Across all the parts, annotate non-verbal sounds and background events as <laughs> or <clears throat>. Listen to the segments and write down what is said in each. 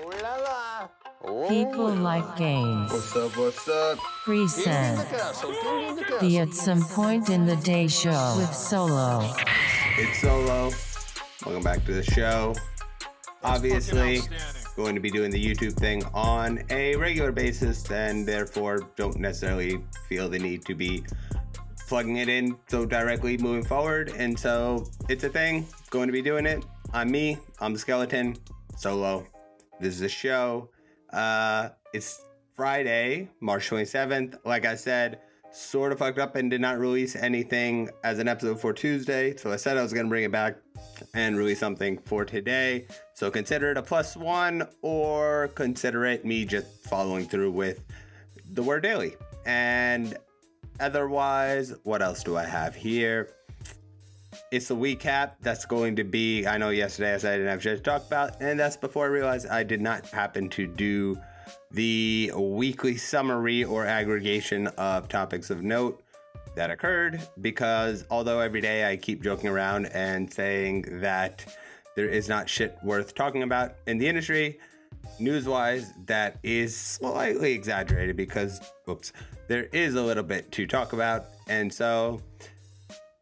Ooh la la. Ooh. People oh, like games. What's up? What's up? Present the At Some Point in the Day show with Solo. It's Solo. Welcome back to the show. Obviously, going to be doing the YouTube thing on a regular basis, and therefore don't necessarily feel the need to be plugging it in so directly moving forward. And so it's a thing. Going to be doing it. I'm me. I'm the skeleton. Solo. This is a show. Uh, it's Friday, March 27th. Like I said, sort of fucked up and did not release anything as an episode for Tuesday. So I said I was going to bring it back and release something for today. So consider it a plus one or consider it me just following through with the word daily. And otherwise, what else do I have here? It's a recap that's going to be. I know yesterday I said I didn't have shit to talk about, and that's before I realized I did not happen to do the weekly summary or aggregation of topics of note that occurred because although every day I keep joking around and saying that there is not shit worth talking about in the industry, news wise, that is slightly exaggerated because, oops, there is a little bit to talk about. And so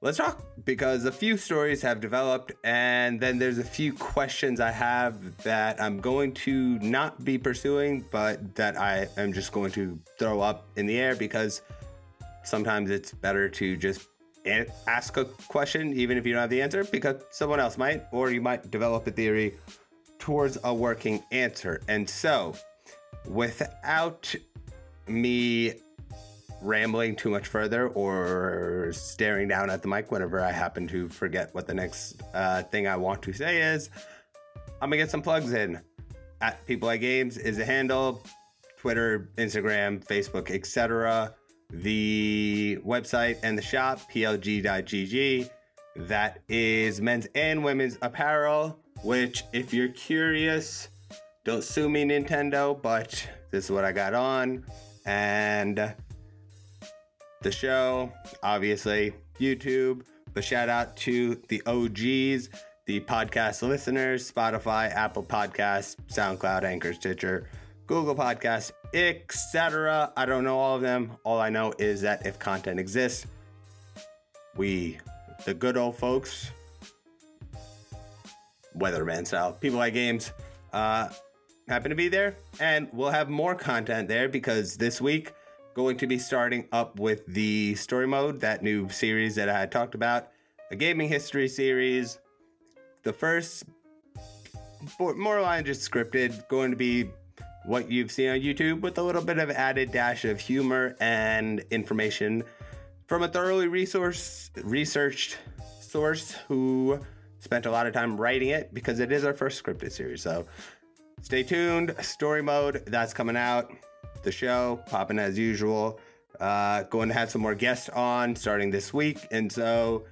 let's talk because a few stories have developed and then there's a few questions I have that I'm going to not be pursuing, but that I am just going to throw up in the air because sometimes it's better to just ask a question even if you don't have the answer because someone else might or you might develop a theory towards a working answer. And so, without me rambling too much further or staring down at the mic whenever I happen to forget what the next uh, thing I want to say is, I'm gonna get some plugs in. At People Like Games is the handle, Twitter, Instagram, Facebook, etc. The website and the shop, plg.gg. That is men's and women's apparel, which, if you're curious, don't sue me, Nintendo, but this is what I got on. And the show, obviously, YouTube. But shout out to the OGs, the podcast listeners, Spotify, Apple Podcasts, SoundCloud, Anchor, Stitcher, Google Podcasts, etc. I don't know all of them. All I know is that if content exists, we, the good old folks, weatherman style, people like games, uh, happen to be there. And we'll have more content there because this week, going to be starting up with the story mode, that new series that I had talked about, a gaming history series. The first, more more or less just scripted, going to be what you've seen on YouTube with a little bit of added dash of humor and information from a thoroughly resource researched source who spent a lot of time writing it because it is our first scripted series. So stay tuned. Story mode that's coming out. The show popping as usual. Uh, going to have some more guests on starting this week, and so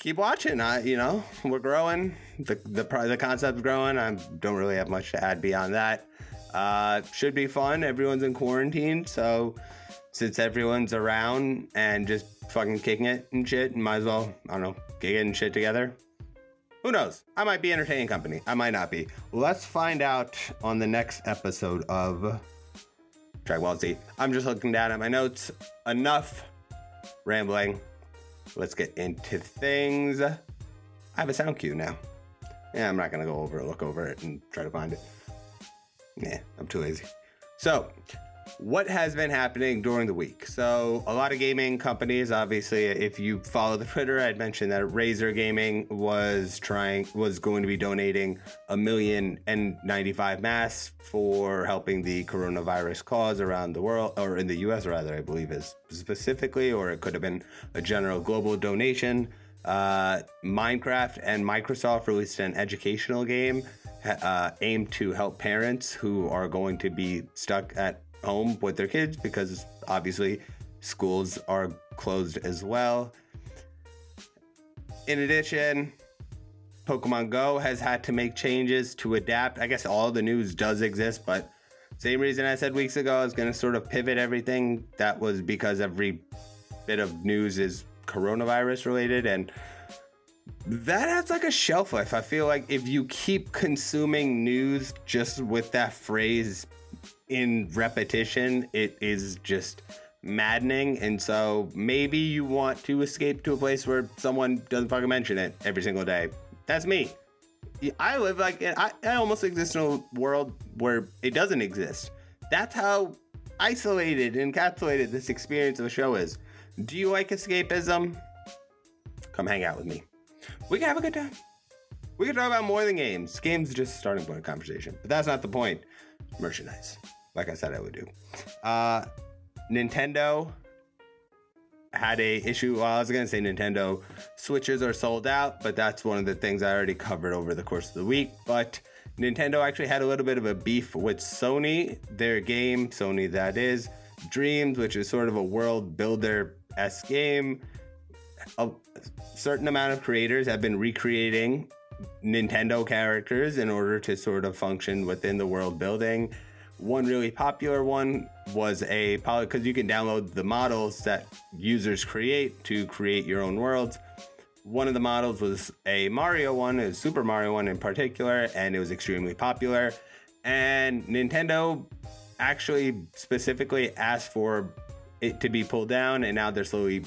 keep watching. I, you know, we're growing. The the the concept's growing. I don't really have much to add beyond that. Uh, should be fun. Everyone's in quarantine, so since everyone's around and just fucking kicking it and shit, might as well I don't know, get and shit together. Who knows? I might be entertaining company. I might not be. Let's find out on the next episode of Dragon Ball Z. I'm just looking down at my notes. Enough rambling. Let's get into things. I have a sound cue now. Yeah, I'm not gonna go over it, look over it, and try to find it. Yeah, I'm too lazy. So, what has been happening during the week? So, a lot of gaming companies, obviously, if you follow the Twitter, I'd mentioned that Razer Gaming was trying, was going to be donating a million N95 masks for helping the coronavirus cause around the world, or in the US rather, I believe is specifically, or it could have been a general global donation. Uh, Minecraft and Microsoft released an educational game uh, aimed to help parents who are going to be stuck at home with their kids because obviously schools are closed as well. In addition, Pokemon Go has had to make changes to adapt. I guess all the news does exist, but same reason I said weeks ago I was going to sort of pivot everything. That was because every bit of news is coronavirus related and that has like a shelf life. I feel like if you keep consuming news just with that phrase in repetition, it is just maddening. And so maybe you want to escape to a place where someone doesn't fucking mention it every single day. That's me. I live like I, I almost exist in a world where it doesn't exist. That's how isolated and encapsulated this experience of a show is. Do you like escapism? Come hang out with me. We can have a good time. We can talk about more than games. Games just starting point of conversation, but that's not the point. Merchandise, like I said, I would do. Uh, Nintendo had a issue. Well, I was gonna say Nintendo Switches are sold out, but that's one of the things I already covered over the course of the week. But Nintendo actually had a little bit of a beef with Sony. Their game, Sony that is, Dreams, which is sort of a world builder s game. A certain amount of creators have been recreating Nintendo characters in order to sort of function within the world building. One really popular one was a because you can download the models that users create to create your own worlds. One of the models was a Mario one, a Super Mario one in particular, and it was extremely popular. And Nintendo actually specifically asked for it to be pulled down, and now they're slowly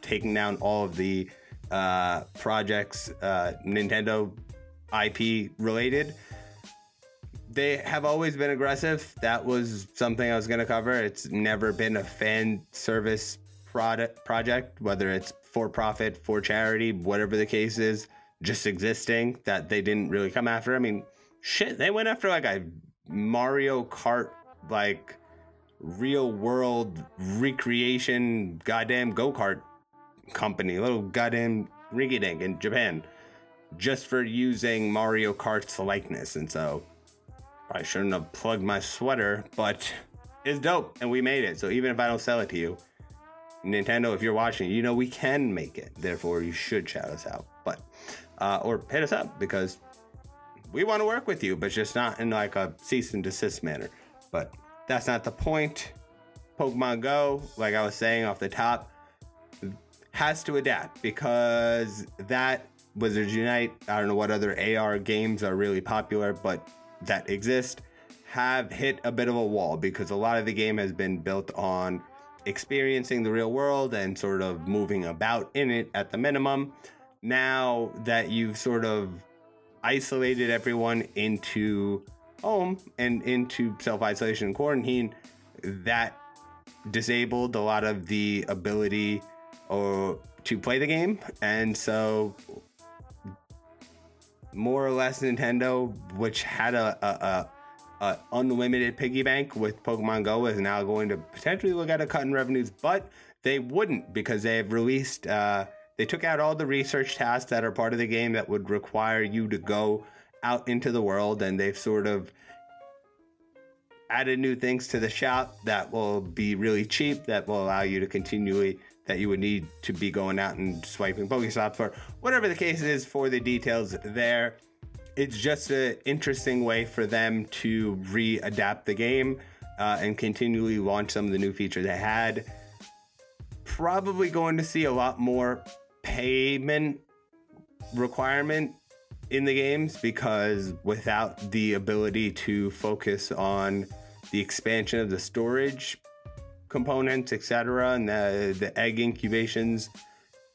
taking down all of the uh, projects, uh, Nintendo IP related they have always been aggressive. That was something I was going to cover. It's never been a fan service product project, whether it's for profit, for charity, whatever the case is, just existing that they didn't really come after. I mean, shit, they went after like a Mario Kart like real world recreation goddamn go-kart company, little goddamn ringy dink in Japan just for using Mario Kart's likeness. And so I shouldn't have plugged my sweater, but it's dope and we made it. So even if I don't sell it to you, Nintendo, if you're watching, you know we can make it. Therefore, you should shout us out, but uh, or hit us up because we want to work with you, but just not in like a cease and desist manner. But that's not the point. Pokemon Go, like I was saying off the top, has to adapt because that Wizards Unite. I don't know what other AR games are really popular, but that exist have hit a bit of a wall because a lot of the game has been built on experiencing the real world and sort of moving about in it at the minimum. Now that you've sort of isolated everyone into home and into self isolation and quarantine, that disabled a lot of the ability or to play the game. And so more or less Nintendo, which had a, a, a, a, unlimited piggy bank with Pokemon Go, is now going to potentially look at a cut in revenues, but they wouldn't because they have released. Uh, they took out all the research tasks that are part of the game that would require you to go out into the world, and they've sort of added new things to the shop that will be really cheap that will allow you to continually that you would need to be going out and swiping Pokestops for whatever the case is for the details there. It's just an interesting way for them to readapt the game uh, and continually launch some of the new features they had. Probably going to see a lot more payment requirement in the games because without the ability to focus on the expansion of the storage components, etc., and the, the egg incubations,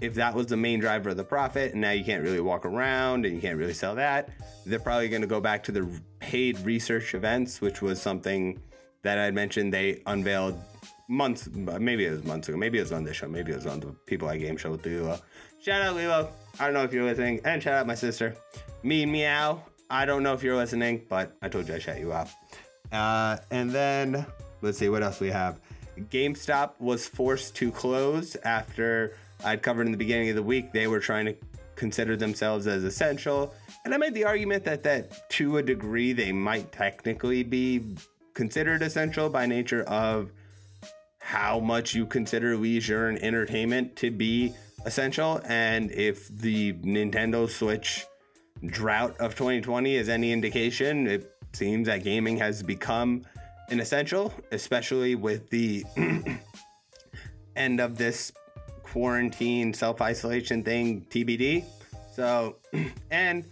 if that was the main driver of the profit, and now you can't really walk around and you can't really sell that, they're probably going to go back to the paid research events, which was something that I mentioned they unveiled months, maybe it was months ago, maybe it was on this show, maybe it was on the People I Game show with Lilo. Shout out Lilo. I don't know if you're listening, and shout out my sister, me meow. I don't know if you're listening, but I told you I shout you out. Uh, and then let's see what else we have. GameStop was forced to close after I'd covered in the beginning of the week. They were trying to consider themselves as essential. And I made the argument that that to a degree they might technically be considered essential by nature of how much you consider leisure and entertainment to be essential. And if the Nintendo Switch drought of 2020 is any indication, it seems that gaming has become an essential, especially with the <clears throat> end of this quarantine self isolation thing, TBD. So, <clears throat> and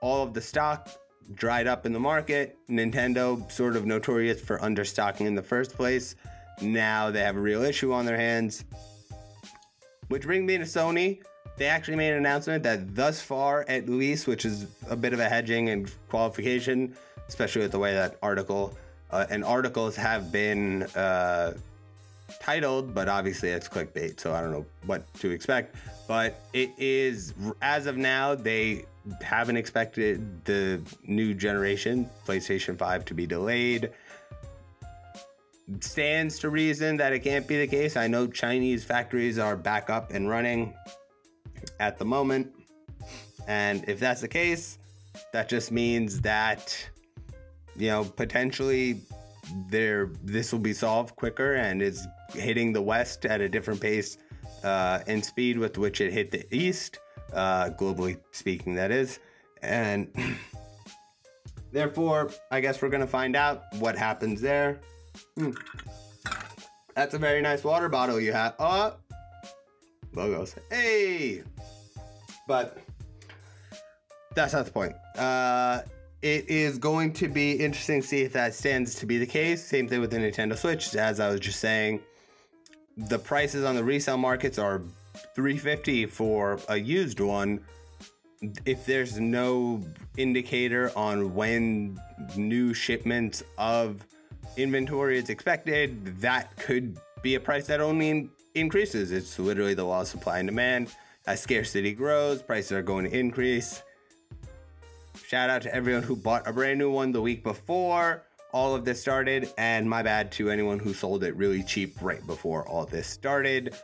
all of the stock dried up in the market. Nintendo, sort of notorious for understocking in the first place, now they have a real issue on their hands. Which brings me to Sony. They actually made an announcement that thus far, at least, which is a bit of a hedging and qualification, especially with the way that article uh, and articles have been uh, titled, but obviously it's clickbait, so I don't know what to expect. But it is, as of now, they haven't expected the new generation, PlayStation 5, to be delayed. Stands to reason that it can't be the case. I know Chinese factories are back up and running at the moment. And if that's the case, that just means that, you know, potentially there this will be solved quicker and is hitting the west at a different pace uh, and speed with which it hit the east, uh, globally speaking, that is. And <clears throat> therefore, I guess we're to find out what happens there. Mm. That's a very nice water bottle you have. Oh, logos. Hey! But that's not the point. Uh, it is going to be interesting to see if that stands to be the case. Same thing with the Nintendo Switch, as I was just saying. The prices on the resale markets are 350 for a used one. If there's no indicator on when new shipments of inventory is expected, that could be a price that only increases. It's literally the law of supply and demand. As scarcity grows, prices are going to increase Shout out to everyone who bought a brand new one the week before all of this started, and my bad to anyone who sold it really cheap right before all this started.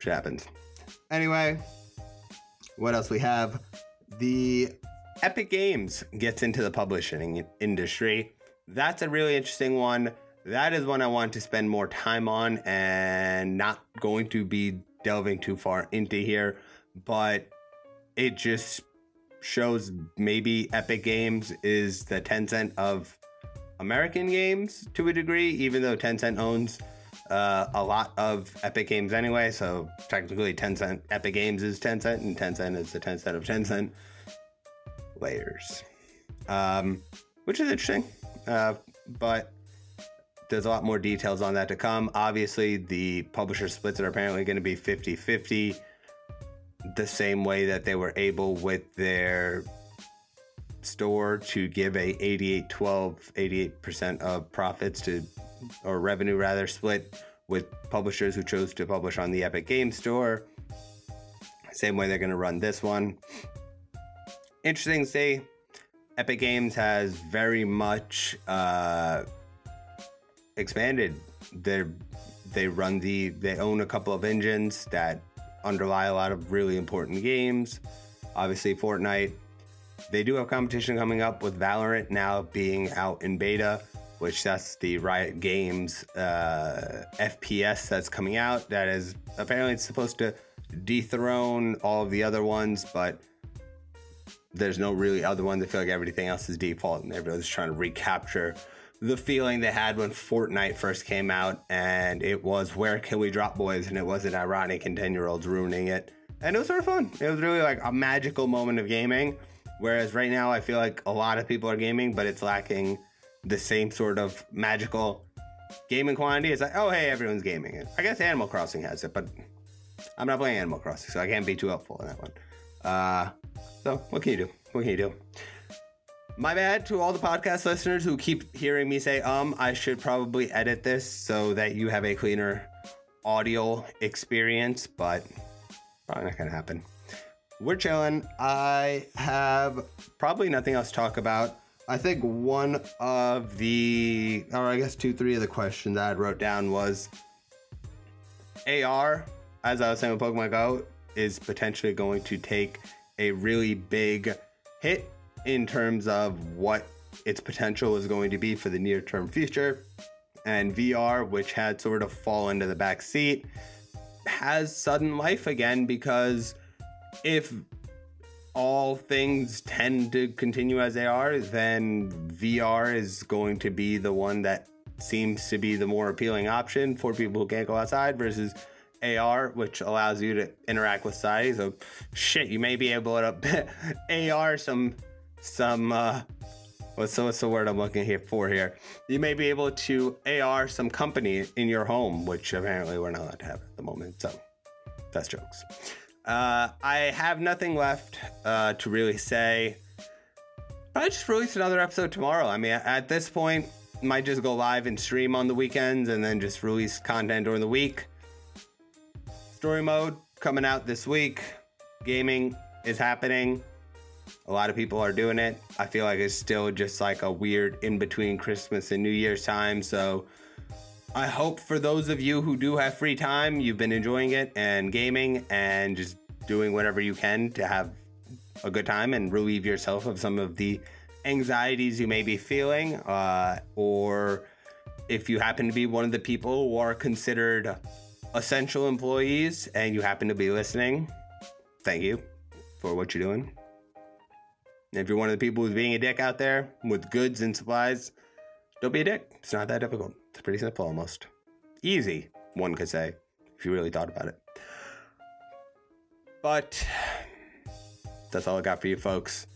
Shit happens. Anyway, what else we have? The Epic Games gets into the publishing industry. That's a really interesting one. That is one I want to spend more time on and not going to be delving too far into here, but it just shows maybe Epic Games is the Tencent of American games to a degree, even though Tencent owns uh, a lot of Epic Games anyway. So technically, Tencent Epic Games is Tencent, and Tencent is the Tencent of Tencent layers, um, which is interesting. Uh, but there's a lot more details on that to come. Obviously, the publisher splits are apparently going to be 50 50 the same way that they were able with their store to give a 88 12 88% of profits to or revenue rather split with publishers who chose to publish on the Epic Game Store. Same way they're going to run this one. Interesting to see. Epic Games has very much uh, expanded. They they run the they own a couple of engines that underlie a lot of really important games. Obviously, Fortnite. They do have competition coming up with Valorant now being out in beta, which that's the Riot Games uh, FPS that's coming out. That is apparently it's supposed to dethrone all of the other ones, but there's no really other one. They feel like everything else is default, and everyone's trying to recapture the feeling they had when Fortnite first came out, and it was where can we drop boys, and it wasn't ironic and 10 year olds ruining it. And it was sort of fun. It was really like a magical moment of gaming. Whereas right now, I feel like a lot of people are gaming, but it's lacking the same sort of magical gaming quantity. It's like, oh, hey, everyone's gaming. I guess Animal Crossing has it, but I'm not playing Animal Crossing, so I can't be too helpful in that one. Uh, so, what can you do? What can you do? My bad to all the podcast listeners who keep hearing me say, um, I should probably edit this so that you have a cleaner audio experience, but probably not gonna happen. We're chilling. I have probably nothing else to talk about. I think one of the, or I guess two, three of the questions that I wrote down was AR, as I was saying with Pokemon Go, is potentially going to take a really big hit in terms of what its potential is going to be for the near term future. And VR, which had sort of fallen to the back seat, has sudden life again because if all things tend to continue as they are, then VR is going to be the one that seems to be the more appealing option for people who can't go outside versus AR, which allows you to interact with society. So, shit, you may be able to <laughs> AR some some uh, what's what's the word I'm looking here for here? You may be able to AR some company in your home, which apparently we're not allowed to have at the moment. So, that's jokes. Uh, I have nothing left uh, to really say. I just release another episode tomorrow. I mean, at this point, might just go live and stream on the weekends and then just release content during the week. Story mode coming out this week. Gaming is happening. A lot of people are doing it. I feel like it's still just like a weird in between Christmas and New Year's time. So I hope for those of you who do have free time, you've been enjoying it and gaming and just doing whatever you can to have a good time and relieve yourself of some of the anxieties you may be feeling, uh, or if you happen to be one of the people who are considered essential employees and you happen to be listening, thank you for what you're doing. If you're one of the people who's being a dick out there with goods and supplies, don't be a dick. It's not that difficult. It's pretty simple almost. Easy, one could say, if you really thought about it. But that's all I got for you folks.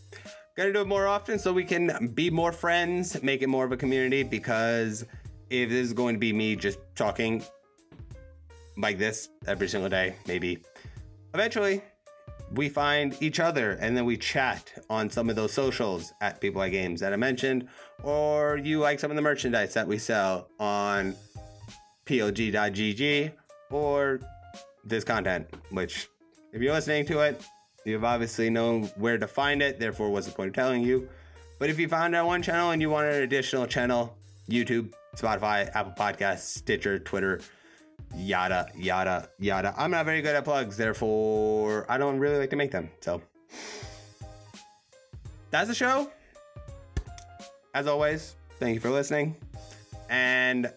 Gotta do it more often so we can be more friends, make it more of a community. Because if this is going to be me just talking like this every single day, maybe eventually we find each other and then we chat on some of those socials at People Like Games that I mentioned, or you like some of the merchandise that we sell on plg.gg or this content, which if you're listening to it, You've obviously known where to find it, therefore, what's the point of telling you? But if you found it on one channel and you want an additional channel, YouTube, Spotify, Apple Podcasts, Stitcher, Twitter, yada, yada, yada. I'm not very good at plugs, therefore, I don't really like to make them. So, that's the show. As always, thank you for listening. And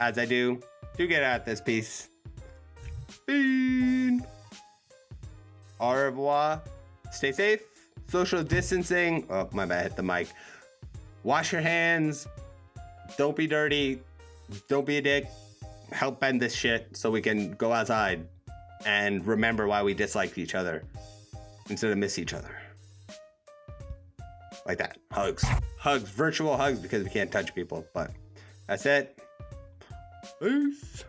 as I do, do get out this piece. Bean au revoir. Stay safe. Social distancing. Oh, my bad, hit the mic. Wash your hands. Don't be dirty. Don't be a dick. Help bend this shit so we can go outside and remember why we dislike each other instead of miss each other. Like that. Hugs. Hugs. Virtual hugs because we can't touch people. But that's it. Peace.